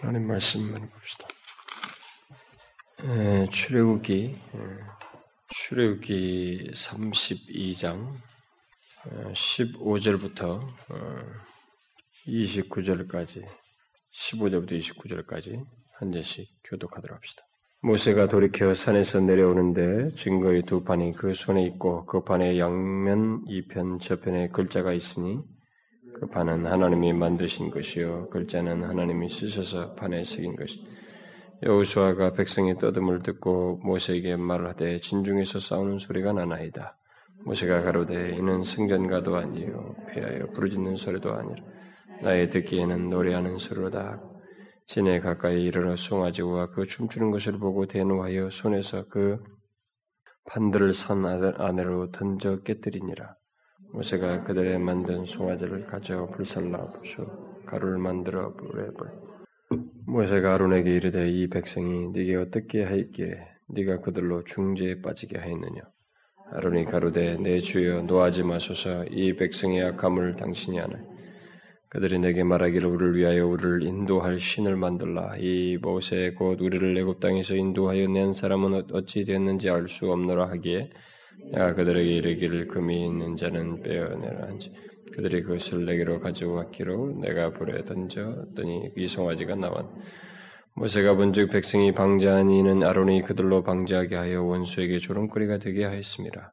하나님 말씀만 봅시다. 에, 출애굽기 출애굽기 32장 15절부터 29절까지 15절부터 29절까지 한 절씩 교독하도록 합시다. 모세가 돌이켜 산에서 내려오는데 증거의 두 판이 그 손에 있고 그 판의 양면 이편 저편에 글자가 있으니 그 판은 하나님이 만드신 것이요 글자는 하나님이 쓰셔서 판에 새긴 것이. 여호수아가 백성의 떠듬을 듣고 모세에게 말하되 진중에서 싸우는 소리가 나나이다. 모세가 가로되 이는 승전가도 아니요 폐하여 부르짖는 소리도 아니라 나의 듣기에는 노래하는 소리로다. 진에 가까이 이르러 송아지와 그 춤추는 것을 보고 대노하여 손에서 그 판들을 산 안으로 던져 깨뜨리니라. 모세가 그들의 만든 송아지를 가져 불살라 부수 가루를 만들어 불에 불. 모세가 아론에게 이르되 이 백성이 네게 어떻게 하였기에 네가 그들로 중재에 빠지게 하였느냐. 아론이 가로되 내 주여 노하지 마소서 이 백성의 악함을 당신이 아네. 그들이 내게 말하기를 우리를 위하여 우리를 인도할 신을 만들라. 이 모세 곧 우리를 애굽 땅에서 인도하여 낸 사람은 어찌 됐는지 알 수 없노라 하기에 내가 그들에게 이르기를 금이 있는 자는 빼어내라 한지 그들이 그것을 내게로 가져왔기로 내가 불에 던졌더니 이 송아지가 나왔. 모세가 본즉 백성이 방자하니 이는 아론이 그들로 방자하게 하여 원수에게 조롱거리가 되게 하였습니다.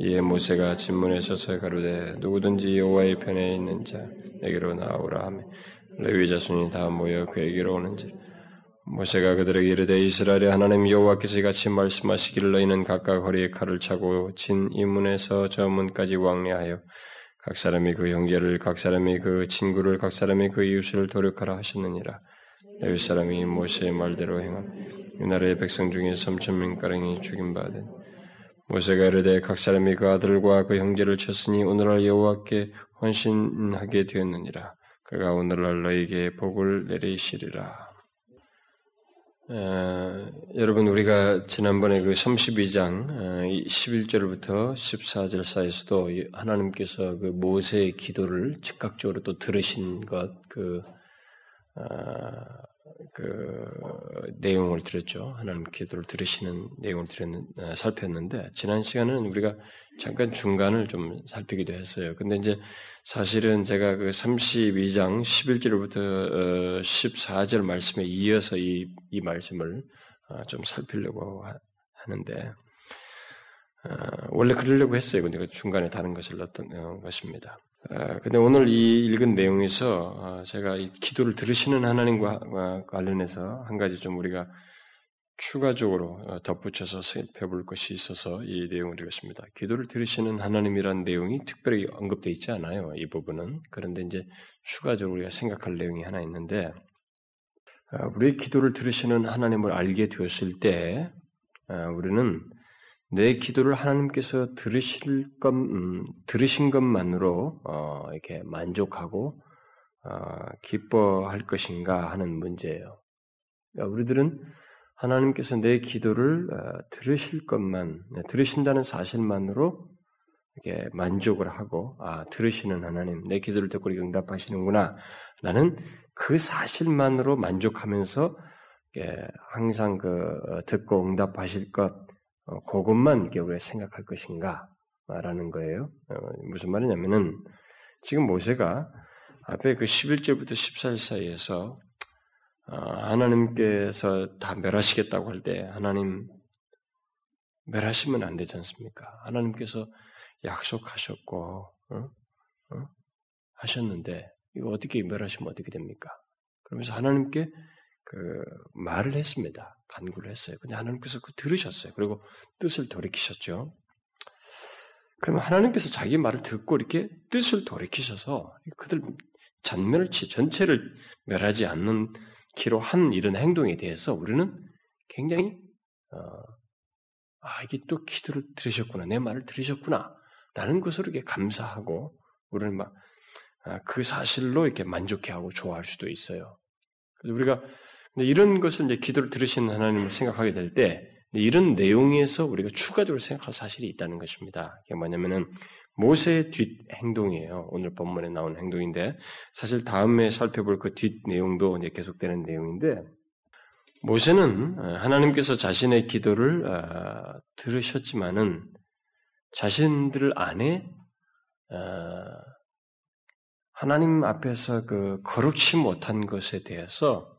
이에 모세가 진문에 서서 가로되 누구든지 여호와의 편에 있는 자 내게로 나오라 하며 레위 자손이 다 모여 그에게로 오는지 모세가 그들에게 이르되 이스라엘의 하나님 여호와께서 같이 말씀하시기를 너희는 각각 허리에 칼을 차고 진 이 문에서 저 문까지 왕래하여 각 사람이 그 형제를 각 사람이 그 친구를 각 사람이 그 이웃을 도력하라 하셨느니라. 레위 사람이 모세의 말대로 행함. 유나라의 백성 중에 삼천 명 가량이 죽임 받은 모세가 이르되 각 사람이 그 아들과 그 형제를 쳤으니 오늘날 여호와께 헌신하게 되었느니라. 그가 오늘날 너에게 복을 내리시리라 에, 여러분 우리가 지난번에 그 32장 에, 11절부터 14절 사이에서도 하나님께서 그 모세의 기도를 즉각적으로 또 들으신 것, 그, 어, 그 내용을 들었죠. 하나님 기도를 들으시는 내용을 들었는, 어, 살폈는데 지난 시간은 우리가 잠깐 중간을 좀 살피기도 했어요. 근데 이제 사실은 제가 그 32장 11절부터 어, 14절 말씀에 이어서 이, 이 말씀을 어, 좀 살피려고 하, 하는데 어, 원래 그러려고 했어요. 근데 그 중간에 다른 것을 넣었던 어, 것입니다. 어, 근데 오늘 이 읽은 내용에서 어, 제가 이 기도를 들으시는 하나님과 관련해서 한 가지 좀 우리가 추가적으로 어, 덧붙여서 살펴볼 것이 있어서 이 내용을 읽었습니다. 기도를 들으시는 하나님이라는 내용이 특별히 언급되어 있지 않아요. 이 부분은. 그런데 이제 추가적으로 우리가 생각할 내용이 하나 있는데, 어, 우리의 기도를 들으시는 하나님을 알게 되었을 때, 어, 우리는 내 기도를 하나님께서 들으실 것, 음, 들으신 것만으로 이렇게 만족하고 기뻐할 것인가 하는 문제예요. 그러니까 우리들은 하나님께서 내 기도를 어, 들으실 것만 네, 들으신다는 사실만으로 이렇게 만족을 하고 아 들으시는 하나님 내 기도를 듣고 응답하시는구나 라는 그 사실만으로 만족하면서 항상 그 어, 듣고 응답하실 것 어, 그것만 이렇게 우리가 생각할 것인가라는 거예요. 무슨 말이냐면은 지금 모세가 앞에 그 11절부터 14절 사이에서 어, 하나님께서 다 멸하시겠다고 할 때 하나님 멸하시면 안 되지 않습니까? 하나님께서 약속하셨고 어? 어? 하셨는데 이거 어떻게 멸하시면 어떻게 됩니까? 그러면서 하나님께 그 말을 했습니다. 간구를 했어요. 근데 하나님께서 그 들으셨어요. 그리고 뜻을 돌이키셨죠. 그러면 하나님께서 자기 말을 듣고 이렇게 뜻을 돌이키셔서 그들 전멸을 치 전체를 멸하지 않는 기로 한 이런 행동에 대해서 우리는 굉장히 어, 아 이게 또 기도를 들으셨구나 내 말을 들으셨구나 라는 것으로 이렇게 감사하고 우리는 막그 아, 사실로 이렇게 만족해하고 좋아할 수도 있어요. 그래서 우리가 이런 것을 이제 기도를 들으시는 하나님을 생각하게 될 때 이런 내용에서 우리가 추가적으로 생각할 사실이 있다는 것입니다. 이게 뭐냐면은 모세의 뒷 행동이에요. 오늘 본문에 나온 행동인데 사실 다음에 살펴볼 그 뒷 내용도 이제 계속되는 내용인데 모세는 어, 하나님께서 자신의 기도를 어, 들으셨지만은 자신들 안에 어, 하나님 앞에서 그 거룩치 못한 것에 대해서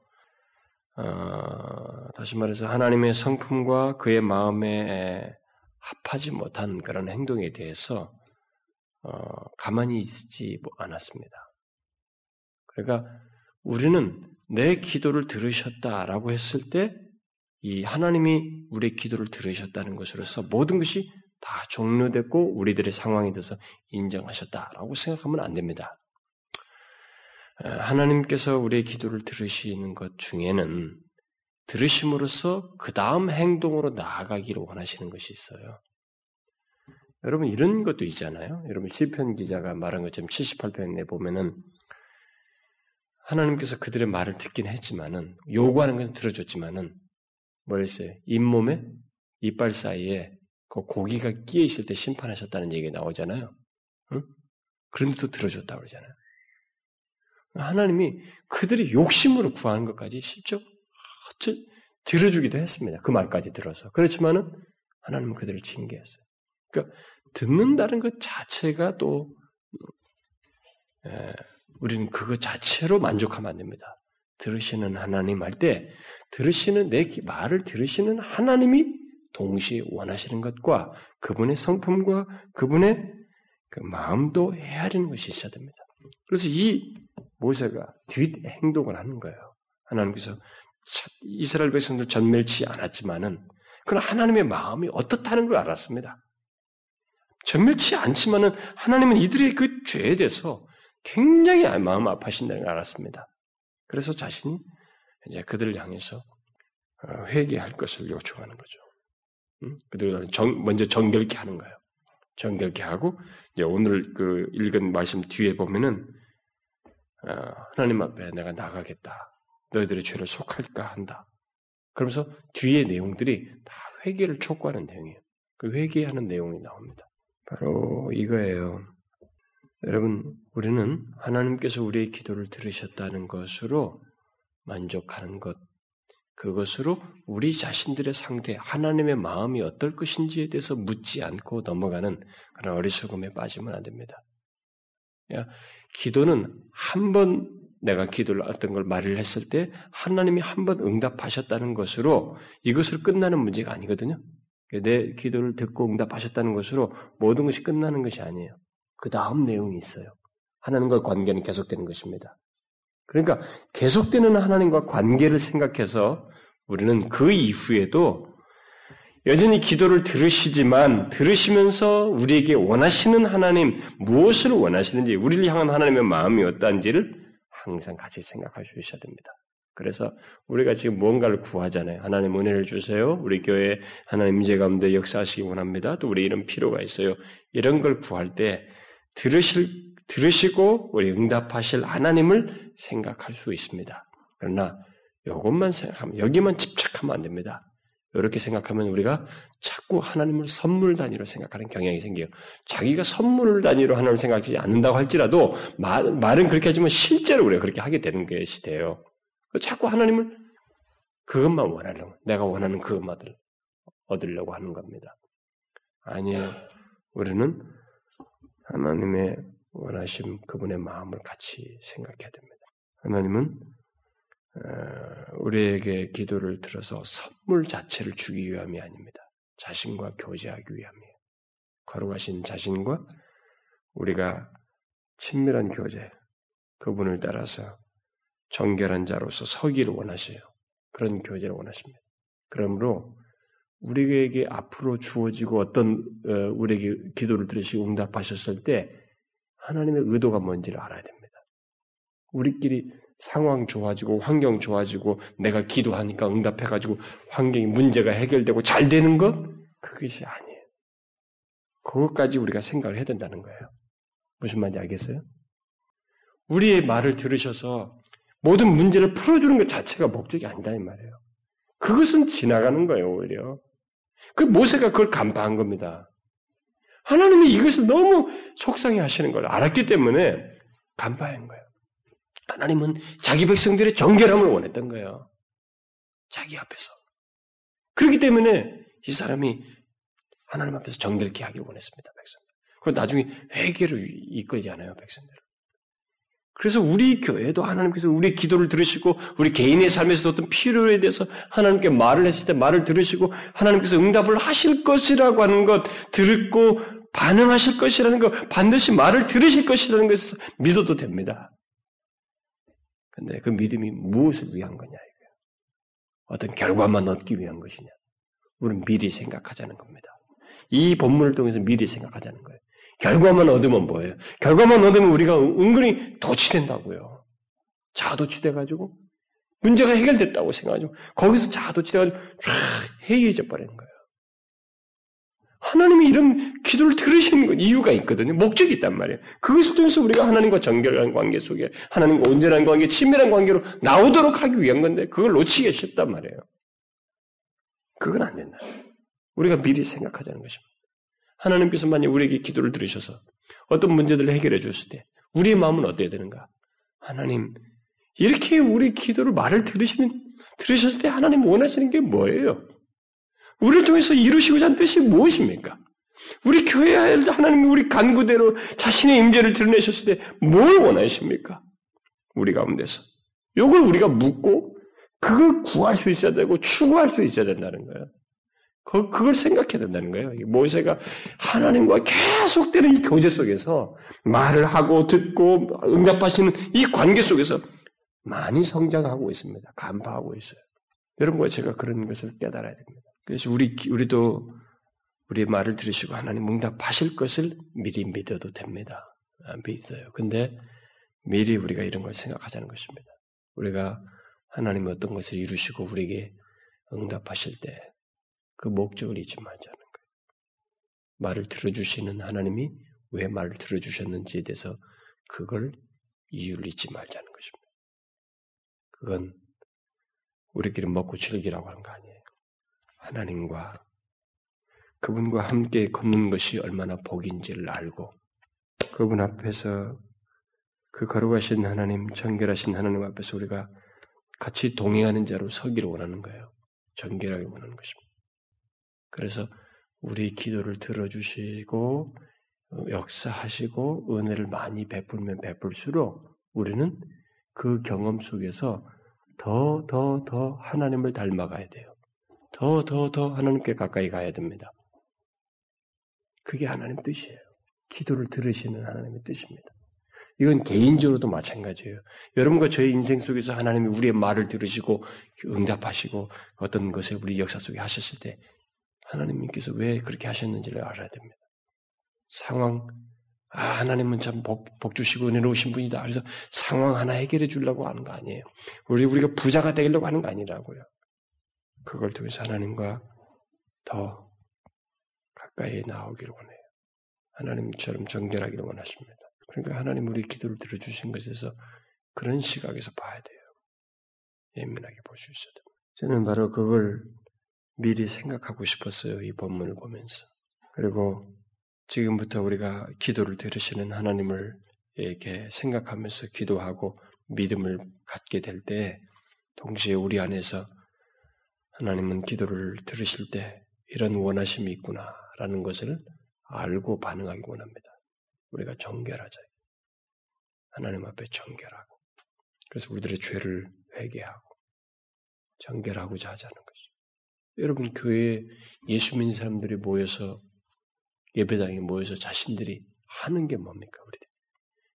다시 말해서 하나님의 성품과 그의 마음에 합하지 못한 그런 행동에 대해서 가만히 있지 않았습니다. 그러니까 우리는 내 기도를 들으셨다라고 했을 때 이 하나님이 우리의 기도를 들으셨다는 것으로서 모든 것이 다 종료됐고 우리들의 상황에 대해서 인정하셨다라고 생각하면 안 됩니다. 하나님께서 우리의 기도를 들으시는 것 중에는 들으심으로써 그 다음 행동으로 나아가기를 원하시는 것이 있어요. 여러분 이런 것도 있잖아요. 여러분 시편 기자가 말한 것처럼 78편에 보면은 하나님께서 그들의 말을 듣긴 했지만은 요구하는 것은 들어줬지만은 뭐였어요? 잇몸에 이빨 사이에 그 고기가 끼어 있을 때 심판하셨다는 얘기가 나오잖아요. 응? 그런데도 들어줬다 그러잖아요. 하나님이 그들이 욕심으로 구하는 것까지 실적 들어주기도 했습니다. 그 말까지 들어서. 그렇지만은 하나님은 그들을 징계했어요. 그러니까 듣는다는 것 자체가 또 에, 우리는 그것 자체로 만족하면 안 됩니다. 들으시는 하나님 할 때 들으시는 내 말을 들으시는 하나님이 동시에 원하시는 것과 그분의 성품과 그분의 그 마음도 헤아리는 것이 있어야 됩니다. 그래서 이 모세가 뒷 행동을 하는 거예요. 하나님께서 이스라엘 백성들 전멸치 않았지만은 그는 하나님의 마음이 어떻다는 걸 알았습니다. 전멸치 않지만은 하나님은 이들의 그 죄에 대해서 굉장히 마음 아파하신다는 걸 알았습니다. 그래서 자신이 이제 그들을 향해서 어, 회개할 것을 요청하는 거죠. 그들을 정, 먼저 정결케 하는 거예요. 정결케 하고 이제 오늘 그 읽은 말씀 뒤에 보면은 어, 하나님 앞에 내가 나가겠다. 너희들의 죄를 속할까 한다. 그러면서 뒤에 내용들이 다 회개를 촉구하는 내용이에요. 그 회개하는 내용이 나옵니다. 바로 이거예요. 여러분, 우리는 하나님께서 우리의 기도를 들으셨다는 것으로 만족하는 것, 그것으로 우리 자신들의 상태, 하나님의 마음이 어떨 것인지에 대해서 묻지 않고 넘어가는 그런 어리석음에 빠지면 안 됩니다. 야, 기도는 한 번 내가 기도를 어떤 걸 말을 했을 때 하나님이 한 번 응답하셨다는 것으로 이것으로 끝나는 문제가 아니거든요. 내 기도를 듣고 응답하셨다는 것으로 모든 것이 끝나는 것이 아니에요. 그 다음 내용이 있어요. 하나님과 관계는 계속되는 것입니다. 그러니까 계속되는 하나님과 관계를 생각해서 우리는 그 이후에도 여전히 기도를 들으시지만 들으시면서 우리에게 원하시는 하나님 무엇을 원하시는지 우리를 향한 하나님의 마음이 어떠한지를 항상 같이 생각할 수 있어야 됩니다. 그래서 우리가 지금 무언가를 구하잖아요. 하나님 은혜를 주세요. 우리 교회 하나님 제 가운데 역사하시기 원합니다. 또 우리 이런 필요가 있어요. 이런 걸 구할 때 들으실 들으시고 우리 응답하실 하나님을 생각할 수 있습니다. 그러나 이것만 생각하면 여기만 집착하면 안 됩니다. 이렇게 생각하면 우리가 자꾸 하나님을 선물 단위로 생각하는 경향이 생겨요. 자기가 선물 단위로 하나님을 생각하지 않는다고 할지라도 말, 말은 그렇게 하지만 실제로 우리가 그렇게 하게 되는 것이 돼요. 자꾸 하나님을 그것만 원하려고 내가 원하는 그것만 얻으려고 하는 겁니다. 아니에요. 우리는 하나님의 원하심 그분의 마음을 같이 생각해야 됩니다. 하나님은 어, 우리에게 기도를 들어서 선물 자체를 주기 위함이 아닙니다. 자신과 교제하기 위함이에요. 거룩하신 자신과 우리가 친밀한 교제, 그분을 따라서 정결한 자로서 서기를 원하세요. 그런 교제를 원하십니다. 그러므로 우리에게 앞으로 주어지고 어떤 어, 우리에게 기도를 들으시고 응답하셨을 때 하나님의 의도가 뭔지를 알아야 됩니다. 우리끼리 상황 좋아지고 환경 좋아지고 내가 기도하니까 응답해가지고 환경이 문제가 해결되고 잘 되는 것 그것이 아니에요. 그것까지 우리가 생각을 해야 된다는 거예요. 무슨 말인지 알겠어요? 우리의 말을 들으셔서 모든 문제를 풀어주는 것 자체가 목적이 아니다 이 말이에요. 그것은 지나가는 거예요 오히려. 그 모세가 그걸 간파한 겁니다. 하나님이 이것을 너무 속상해 하시는 걸 알았기 때문에 간파한 거예요. 하나님은 자기 백성들의 정결함을 원했던 거예요. 자기 앞에서. 그렇기 때문에 이 사람이 하나님 앞에서 정결케 하길 원했습니다, 백성들. 그리고 나중에 회개를 이끌지 않아요, 백성들. 그래서 우리 교회도 하나님께서 우리 기도를 들으시고 우리 개인의 삶에서 어떤 필요에 대해서 하나님께 말을 했을 때 말을 들으시고 하나님께서 응답을 하실 것이라고 하는 것 듣고 반응하실 것이라는 것 반드시 말을 들으실 것이라는 것을 믿어도 됩니다. 근데 그 믿음이 무엇을 위한 거냐 이거예요. 어떤 결과만 얻기 위한 것이냐. 우리는 미리 생각하자는 겁니다. 이 본문을 통해서 미리 생각하자는 거예요. 결과만 얻으면 뭐예요? 결과만 얻으면 우리가 은근히 도취된다고요. 자도취돼가지고 문제가 해결됐다고 생각하죠. 거기서 자도취돼가지고 쫙 해이해져 버리는 거예요. 하나님이 이런 기도를 들으시는 이유가 있거든요. 목적이 있단 말이에요. 그것을 통해서 우리가 하나님과 정결한 관계 속에 하나님과 온전한 관계, 친밀한 관계로 나오도록 하기 위한 건데 그걸 놓치기 쉽단 말이에요. 그건 안 된다. 우리가 미리 생각하자는 것입니다. 하나님께서 만약 우리에게 기도를 들으셔서 어떤 문제들을 해결해 줬을 때 우리의 마음은 어때야 되는가? 하나님, 이렇게 우리 기도를 말을 들으시는, 들으셨을 때 하나님 원하시는 게 뭐예요? 우리를 통해서 이루시고자 하는 뜻이 무엇입니까? 우리 교회 하나님이 우리 간구대로 자신의 임재를 드러내셨을 때 뭘 원하십니까? 우리 가운데서. 이걸 우리가 묻고 그걸 구할 수 있어야 되고 추구할 수 있어야 된다는 거예요. 그, 그걸 생각해야 된다는 거예요. 모세가 하나님과 계속되는 이 교제 속에서 말을 하고 듣고 응답하시는 이 관계 속에서 많이 성장하고 있습니다. 간파하고 있어요. 여러분과 제가 그런 것을 깨달아야 됩니다. 그래서 우리, 우리도 우리의 말을 들으시고 하나님 응답하실 것을 미리 믿어도 됩니다. 안 믿어요. 근데 미리 우리가 이런 걸 생각하자는 것입니다. 우리가 하나님이 어떤 것을 이루시고 우리에게 응답하실 때 그 목적을 잊지 말자는 거예요. 말을 들어주시는 하나님이 왜 말을 들어주셨는지에 대해서 그걸 이유를 잊지 말자는 것입니다. 그건 우리끼리 먹고 즐기라고 하는 거 아니에요. 하나님과 그분과 함께 걷는 것이 얼마나 복인지를 알고 그분 앞에서 그 거룩하신 하나님, 정결하신 하나님 앞에서 우리가 같이 동행하는 자로 서기를 원하는 거예요. 정결하게 원하는 것입니다. 그래서 우리 기도를 들어주시고 역사하시고 은혜를 많이 베풀면 베풀수록 우리는 그 경험 속에서 더, 더, 더 하나님을 닮아가야 돼요. 더, 더, 더 하나님께 가까이 가야 됩니다. 그게 하나님 뜻이에요. 기도를 들으시는 하나님의 뜻입니다. 이건 개인적으로도 마찬가지예요. 여러분과 저의 인생 속에서 하나님이 우리의 말을 들으시고 응답하시고 어떤 것을 우리 역사 속에 하셨을 때 하나님께서 왜 그렇게 하셨는지를 알아야 됩니다. 상황, 아, 하나님은 참 복, 복 주시고 은혜로우신 분이다. 그래서 상황 하나 해결해 주려고 하는 거 아니에요. 우리, 우리가 부자가 되려고 하는 거 아니라고요. 그걸 통해서 하나님과 더 가까이 나오기를 원해요. 하나님처럼 정결하기를 원하십니다. 그러니까 하나님 우리 기도를 들어주신 것에서 그런 시각에서 봐야 돼요. 예민하게 볼 수 있어야 됩니다. 저는 바로 그걸 미리 생각하고 싶었어요. 이 본문을 보면서. 그리고 지금부터 우리가 기도를 들으시는 하나님을 이렇게 생각하면서 기도하고 믿음을 갖게 될 때, 동시에 우리 안에서 하나님은 기도를 들으실 때 이런 원하심이 있구나라는 것을 알고 반응하기 원합니다. 우리가 정결하자. 하나님 앞에 정결하고. 그래서 우리들의 죄를 회개하고 정결하고자 하자는 것이. 여러분 교회에 예수 믿는 사람들이 모여서 예배당에 모여서 자신들이 하는 게 뭡니까 우리들?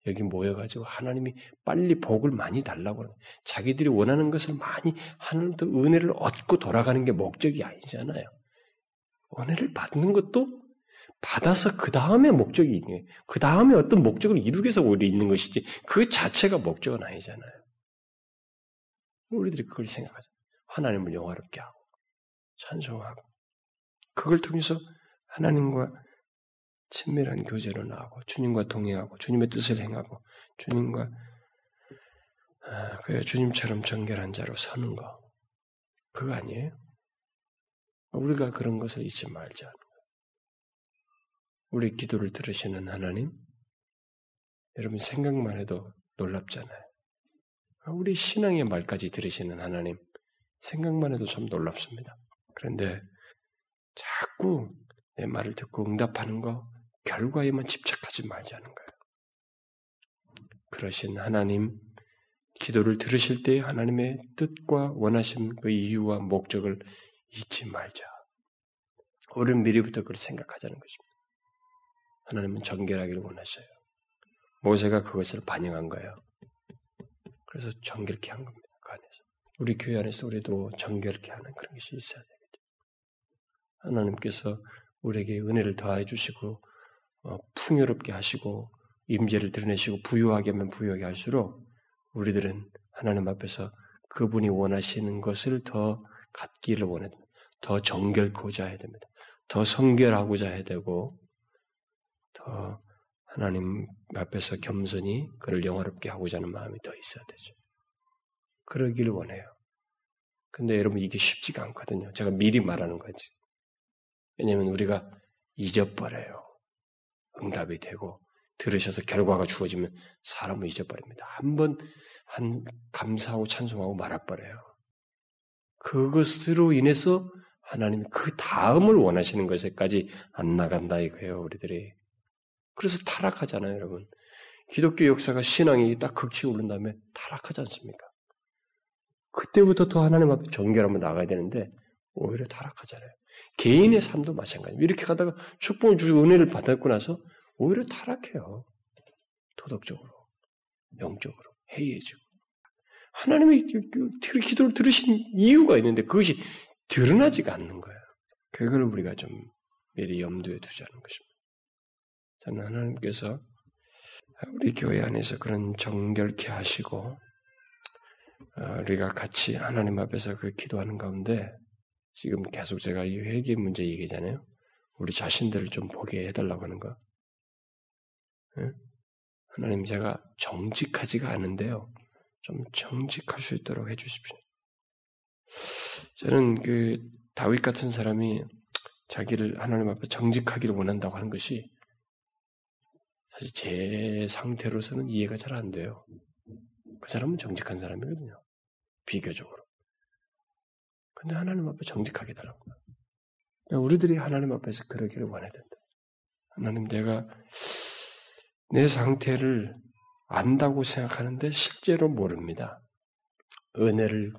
여기 모여가지고 하나님이 빨리 복을 많이 달라고 하는 자기들이 원하는 것을 많이 하나님부터 은혜를 얻고 돌아가는 게 목적이 아니잖아요. 은혜를 받는 것도 받아서 그 다음에 목적이 있네. 그 다음에 어떤 목적을 이루기 위해서 우리 있는 것이지 그 자체가 목적은 아니잖아요. 우리들이 그걸 생각하죠. 하나님을 영화롭게 하고 찬송하고 그걸 통해서 하나님과 친밀한 교제로 나오고 주님과 동행하고 주님의 뜻을 행하고 주님과 아, 그 주님처럼 정결한 자로 서는 거 그거 아니에요? 우리가 그런 것을 잊지 말자. 우리 기도를 들으시는 하나님, 여러분 생각만 해도 놀랍잖아요. 우리 신앙의 말까지 들으시는 하나님, 생각만 해도 참 놀랍습니다. 그런데 자꾸 내 말을 듣고 응답하는 거, 결과에만 집착하지 말자는 거예요. 그러신 하나님, 기도를 들으실 때 하나님의 뜻과 원하심 그 이유와 목적을 잊지 말자. 우리는 미리부터 그걸 생각하자는 것입니다. 하나님은 정결하기를 원하셔요. 모세가 그것을 반영한 거예요. 그래서 정결케 한 겁니다. 그 안에서. 우리 교회 안에서 우리도 정결케 하는 그런 것이 있어야 되겠죠. 하나님께서 우리에게 은혜를 더해 주시고 어, 풍요롭게 하시고 임재를 드러내시고 부유하게 하면 부유하게 할수록 우리들은 하나님 앞에서 그분이 원하시는 것을 더 갖기를 원해야. 더 정결고자 해야 됩니다. 더 성결하고자 해야 되고 더 하나님 앞에서 겸손히 그를 영화롭게 하고자 하는 마음이 더 있어야 되죠. 그러기를 원해요. 근데 여러분 이게 쉽지가 않거든요. 제가 미리 말하는 거지. 왜냐하면 우리가 잊어버려요. 응답이 되고 들으셔서 결과가 주어지면 사람을 잊어버립니다. 한번 한 감사하고 찬송하고 말아버려요. 그것으로 인해서 하나님이 그 다음을 원하시는 것에까지 안 나간다 이거예요, 우리들이. 그래서 타락하잖아요, 여러분. 기독교 역사가 신앙이 딱 극치 오른 다음에 타락하지 않습니까? 그때부터 더 하나님 앞에 정결하면 나가야 되는데 오히려 타락하잖아요. 개인의 삶도 마찬가지입니다. 이렇게 가다가 축복을 주시고 은혜를 받았고 나서 오히려 타락해요. 도덕적으로, 영적으로, 해이해지고. 하나님의 기도를 들으신 이유가 있는데 그것이 드러나지가 않는 거예요. 그걸 우리가 좀 미리 염두에 두자는 것입니다. 저는 하나님께서 우리 교회 안에서 그런 정결케 하시고 어, 우리가 같이 하나님 앞에서 그 기도하는 가운데 지금 계속 제가 이 회개 문제 얘기잖아요. 우리 자신들을 좀 보게 해달라고 하는 거. 예? 하나님 제가 정직하지가 않은데요. 좀 정직할 수 있도록 해주십시오. 저는 그 다윗 같은 사람이 자기를 하나님 앞에 정직하기를 원한다고 하는 것이 사실 제 상태로서는 이해가 잘 안 돼요. 그 사람은 정직한 사람이거든요. 비교적으로. 근데 하나님 앞에 정직하게 달라고. 그러니까 우리들이 하나님 앞에서 그러기를 원해야 된다. 하나님 내가 내 상태를 안다고 생각하는데 실제로 모릅니다. 은혜를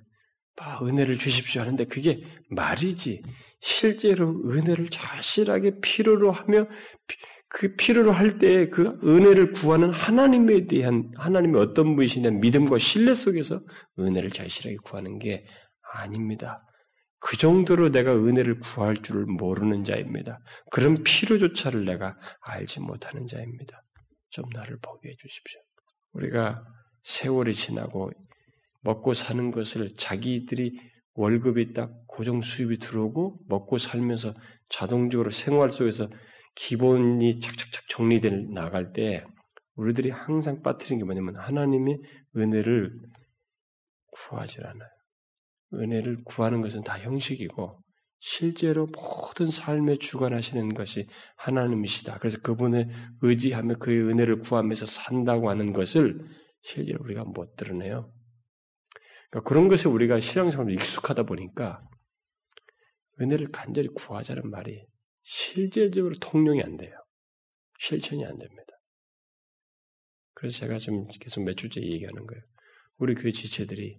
아, 은혜를 주십시오 하는데 그게 말이지 실제로 은혜를 자실하게 필요로 하며 그 필요로 할 때 그 은혜를 구하는 하나님에 대한 하나님의 어떤 분이시냐 믿음과 신뢰 속에서 은혜를 자실하게 구하는 게 아닙니다. 그 정도로 내가 은혜를 구할 줄을 모르는 자입니다. 그런 필요조차를 내가 알지 못하는 자입니다. 좀 나를 보게 해주십시오. 우리가 세월이 지나고 먹고 사는 것을 자기들이 월급이 딱 고정 수입이 들어오고 먹고 살면서 자동적으로 생활 속에서 기본이 착착착 정리돼 나갈 때 우리들이 항상 빠뜨리는 게 뭐냐면 하나님의 은혜를 구하지 않아요. 은혜를 구하는 것은 다 형식이고 실제로 모든 삶에 주관하시는 것이 하나님이시다. 그래서 그분을 의지하며 그의 은혜를 구하면서 산다고 하는 것을 실제로 우리가 못 드러내요. 그러니까 그런 것에 우리가 신앙생활로 익숙하다 보니까 은혜를 간절히 구하자는 말이 실제적으로 통용이 안 돼요. 실천이 안 됩니다. 그래서 제가 지금 계속 몇 주째 얘기하는 거예요. 우리 교회 지체들이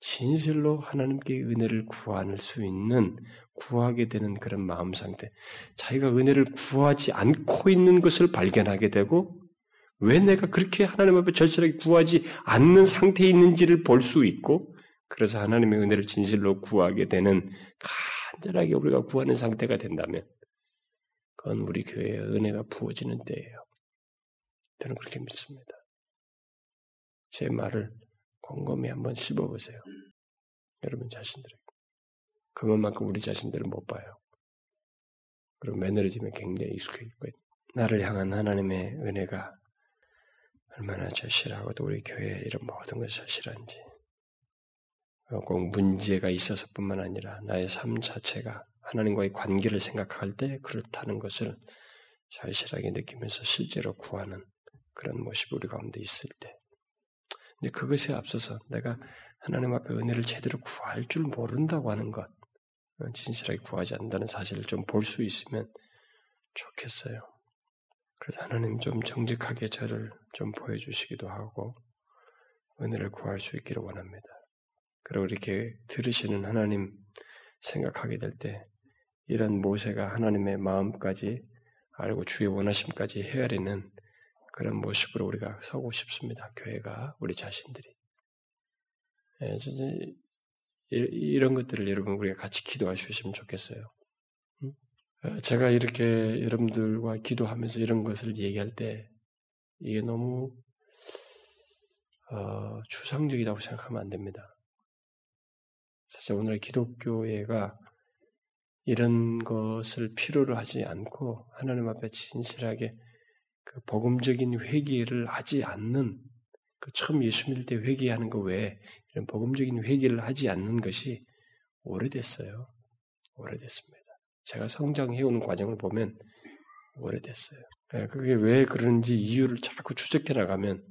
진실로 하나님께 은혜를 구할 수 있는 구하게 되는 그런 마음 상태, 자기가 은혜를 구하지 않고 있는 것을 발견하게 되고 왜 내가 그렇게 하나님 앞에 절실하게 구하지 않는 상태에 있는지를 볼 수 있고 그래서 하나님의 은혜를 진실로 구하게 되는 간절하게 우리가 구하는 상태가 된다면 그건 우리 교회에 은혜가 부어지는 때예요. 저는 그렇게 믿습니다. 제 말을 곰곰이 한번 씹어보세요. 여러분 자신들에게. 그것만큼 우리 자신들을 못 봐요. 그리고 매너리즘에 굉장히 익숙해 있고 나를 향한 하나님의 은혜가 얼마나 절실하고 또 우리 교회에 이런 모든 것이 절실한지 꼭 문제가 있어서뿐만 아니라 나의 삶 자체가 하나님과의 관계를 생각할 때 그렇다는 것을 절실하게 느끼면서 실제로 구하는 그런 모습이 우리 가운데 있을 때. 그것에 앞서서 내가 하나님 앞에 은혜를 제대로 구할 줄 모른다고 하는 것, 어, 진실하게 구하지 않는다는 사실을 좀 볼 수 있으면 좋겠어요. 그래서 하나님 좀 정직하게 저를 좀 보여주시기도 하고 은혜를 구할 수 있기를 원합니다. 그리고 이렇게 들으시는 하나님 생각하게 될 때 이런 모세가 하나님의 마음까지 알고 주의 원하심까지 헤아리는 그런 모습으로 우리가 서고 싶습니다. 교회가 우리 자신들이 예, 이런 것들을 여러분 우리가 같이 기도할 수 있으면 좋겠어요. 어, 제가 이렇게 여러분들과 기도하면서 이런 것을 얘기할 때 이게 너무 어, 추상적이라고 생각하면 안 됩니다. 사실 오늘 기독교회가 이런 것을 필요로 하지 않고 하나님 앞에 진실하게 그 복음적인 회개를 하지 않는 그 처음 예수 믿을 때 회개하는 것 외에 이런 복음적인 회개를 하지 않는 것이 오래됐어요. 오래됐습니다. 제가 성장해오는 과정을 보면 오래됐어요. 예, 그게 왜 그런지 이유를 자꾸 추적해 나가면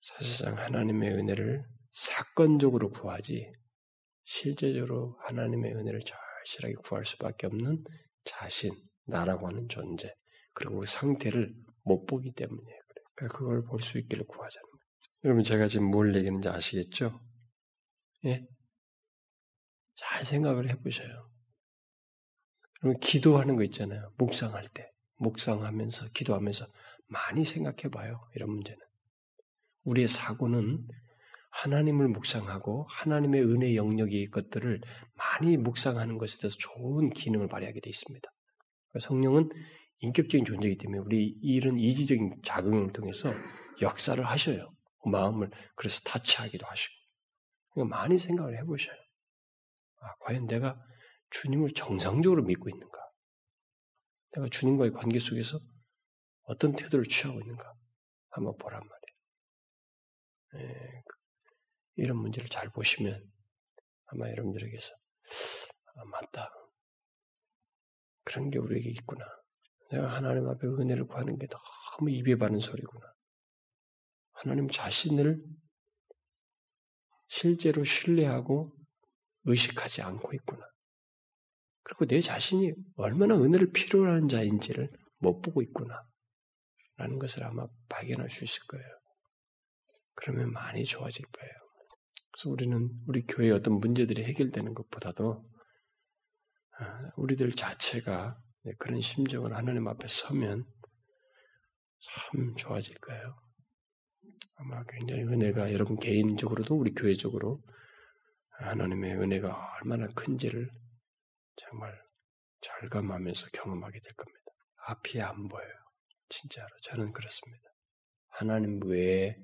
사실상 하나님의 은혜를 사건적으로 구하지 실제적으로 하나님의 은혜를 절실하게 구할 수밖에 없는 자신, 나라고 하는 존재, 그리고 그 상태를 못 보기 때문이에요. 그러니까 그걸 볼 수 있기를 구하자는 거예요. 여러분 제가 지금 뭘 얘기하는지 아시겠죠? 예? 잘 생각을 해보셔요. 그러면 기도하는 거 있잖아요. 묵상할 때. 묵상하면서, 기도하면서 많이 생각해 봐요. 이런 문제는. 우리의 사고는 하나님을 묵상하고 하나님의 은혜 영역의 것들을 많이 묵상하는 것에 대해서 좋은 기능을 발휘하게 되어 있습니다. 성령은 인격적인 존재이기 때문에 우리 이런 이지적인 작용을 통해서 역사를 하셔요. 마음을 그래서 타치하기도 하시고 그러니까 많이 생각을 해보셔요. 아, 과연 내가 주님을 정상적으로 믿고 있는가? 내가 주님과의 관계 속에서 어떤 태도를 취하고 있는가? 한번 보란 말이에요. 예, 그, 이런 문제를 잘 보시면 아마 여러분들에게서 아, 맞다. 그런 게 우리에게 있구나. 내가 하나님 앞에 은혜를 구하는 게 너무 입에 바른 소리구나. 하나님 자신을 실제로 신뢰하고 의식하지 않고 있구나. 그리고 내 자신이 얼마나 은혜를 필요로 하는 자인지를 못 보고 있구나. 라는 것을 아마 발견할 수 있을 거예요. 그러면 많이 좋아질 거예요. 그래서 우리는 우리 교회의 어떤 문제들이 해결되는 것보다도 아, 우리들 자체가 그런 심정을 하나님 앞에 서면 참 좋아질 거예요. 아마 굉장히 은혜가 여러분 개인적으로도 우리 교회적으로 하나님의 은혜가 얼마나 큰지를 정말 절감하면서 경험하게 될 겁니다. 앞이 안 보여요. 진짜로. 저는 그렇습니다. 하나님 외에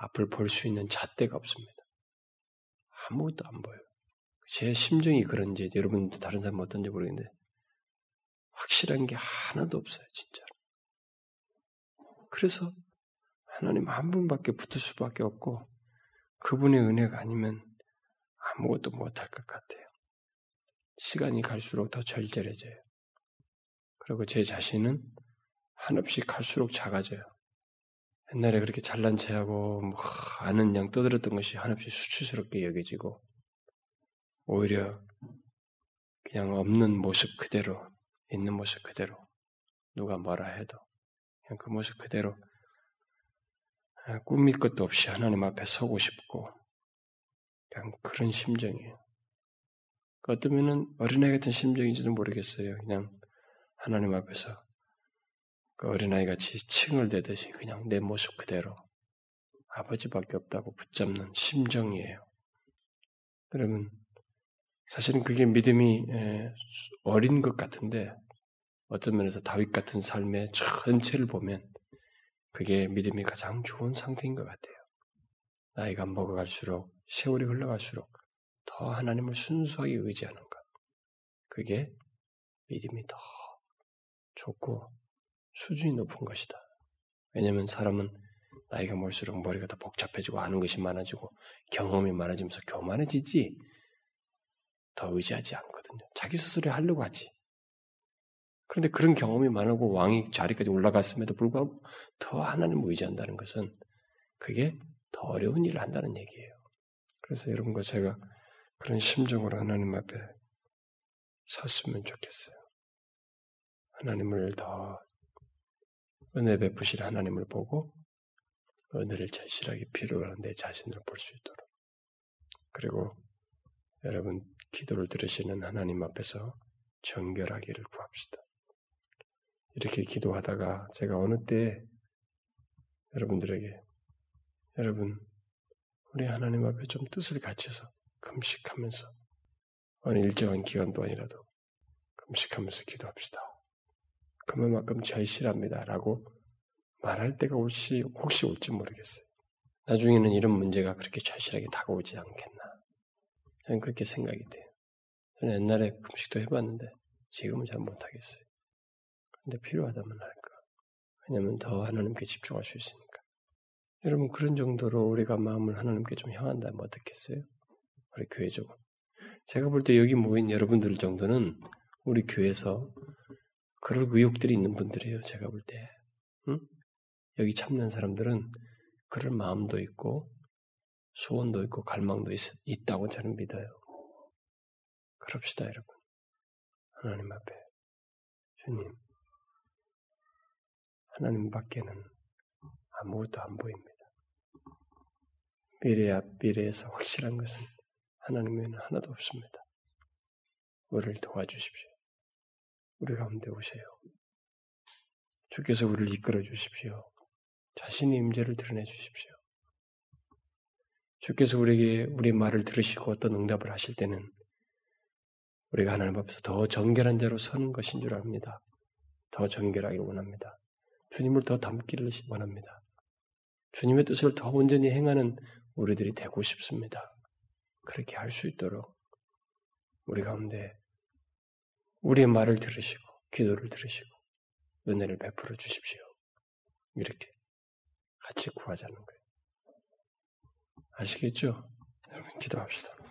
앞을 볼 수 있는 잣대가 없습니다. 아무것도 안 보여요. 제 심정이 그런지 여러분도 다른 사람 어떤지 모르겠는데 확실한 게 하나도 없어요. 진짜로. 그래서 하나님 한 분밖에 붙을 수밖에 없고 그분의 은혜가 아니면 아무것도 못할 것 같아요. 시간이 갈수록 더 절절해져요. 그리고 제 자신은 한없이 갈수록 작아져요. 옛날에 그렇게 잘난 체하고 뭐 아는 양 떠들었던 것이 한없이 수치스럽게 여겨지고 오히려 그냥 없는 모습 그대로 있는 모습 그대로 누가 뭐라 해도 그냥 그 모습 그대로 아, 꾸밀 것도 없이 하나님 앞에 서고 싶고 그냥 그런 심정이에요. 어쩌면은 어린아이 같은 심정인지도 모르겠어요. 그냥 하나님 앞에서 그 어린아이 같이 칭을 대듯이 그냥 내 모습 그대로 아버지밖에 없다고 붙잡는 심정이에요. 그러면 사실은 그게 믿음이 어린 것 같은데 어떤 면에서 다윗 같은 삶의 전체를 보면 그게 믿음이 가장 좋은 상태인 것 같아요. 나이가 먹어갈수록 세월이 흘러갈수록 더 하나님을 순수하게 의지하는 것. 그게 믿음이 더 좋고 수준이 높은 것이다. 왜냐하면 사람은 나이가 먹을수록 머리가 더 복잡해지고 아는 것이 많아지고 경험이 많아지면서 교만해지지 더 의지하지 않거든요. 자기 스스로 하려고 하지. 그런데 그런 경험이 많고 왕이 자리까지 올라갔음에도 불구하고 더 하나님을 의지한다는 것은 그게 더 어려운 일을 한다는 얘기예요. 그래서 여러분과 제가 그런 심정으로 하나님 앞에 섰으면 좋겠어요. 하나님을 더 은혜 베푸실 하나님을 보고 은혜를 절실하게 필요로 하는 내 자신을 볼 수 있도록 그리고 여러분 기도를 들으시는 하나님 앞에서 정결하기를 구합시다. 이렇게 기도하다가 제가 어느 때 여러분들에게 여러분 우리 하나님 앞에 좀 뜻을 갖춰서 금식하면서 어느 일정한 기간 동안이라도 금식하면서 기도합시다. 그만큼 절실합니다라고 말할 때가 혹시 혹시 올지 모르겠어요. 나중에는 이런 문제가 그렇게 절실하게 다가오지 않겠나. 저는 그렇게 생각이 돼요. 저는 옛날에 금식도 해봤는데 지금은 잘 못하겠어요. 근데 필요하다면 할까. 왜냐하면 더 하나님께 집중할 수 있으니까. 여러분 그런 정도로 우리가 마음을 하나님께 좀 향한다면 어떻겠어요? 우리 교회적으로. 제가 볼 때 여기 모인 여러분들 정도는 우리 교회에서 그럴 의욕들이 있는 분들이에요. 제가 볼 때. 응? 여기 참는 사람들은 그럴 마음도 있고 소원도 있고 갈망도 있, 있다고 저는 믿어요. 그럽시다, 여러분. 하나님 앞에. 주님. 하나님 밖에는 아무것도 안 보입니다. 미래 앞 미래에서 확실한 것은 하나님 외에는 하나도 없습니다. 우리를 도와주십시오. 우리 가운데 오세요. 주께서 우리를 이끌어 주십시오. 자신의 임재를 드러내 주십시오. 주께서 우리에게 우리 말을 들으시고 어떤 응답을 하실 때는 우리가 하나님 앞에서 더 정결한 자로 서는 것인 줄 압니다. 더 정결하기를 원합니다. 주님을 더 닮기를 원합니다. 주님의 뜻을 더 온전히 행하는 우리들이 되고 싶습니다. 그렇게 할 수 있도록 우리 가운데 우리의 말을 들으시고 기도를 들으시고 은혜를 베풀어 주십시오. 이렇게 같이 구하자는 거예요. 아시겠죠? 여러분 기도합시다.